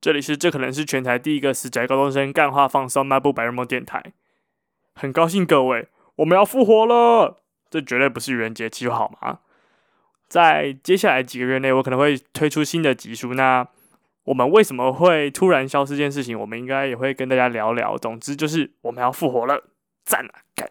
这里是这可能是全台第一个死宅高中生干话放松漫步白日梦电台。很高兴各位，我们要复活了！这绝对不是愚人节计划好吗？在接下来几个月内，我可能会推出新的集数。那我们为什么会突然消失这件事情，我们应该也会跟大家聊聊。总之就是我们要复活了，赞啊！干。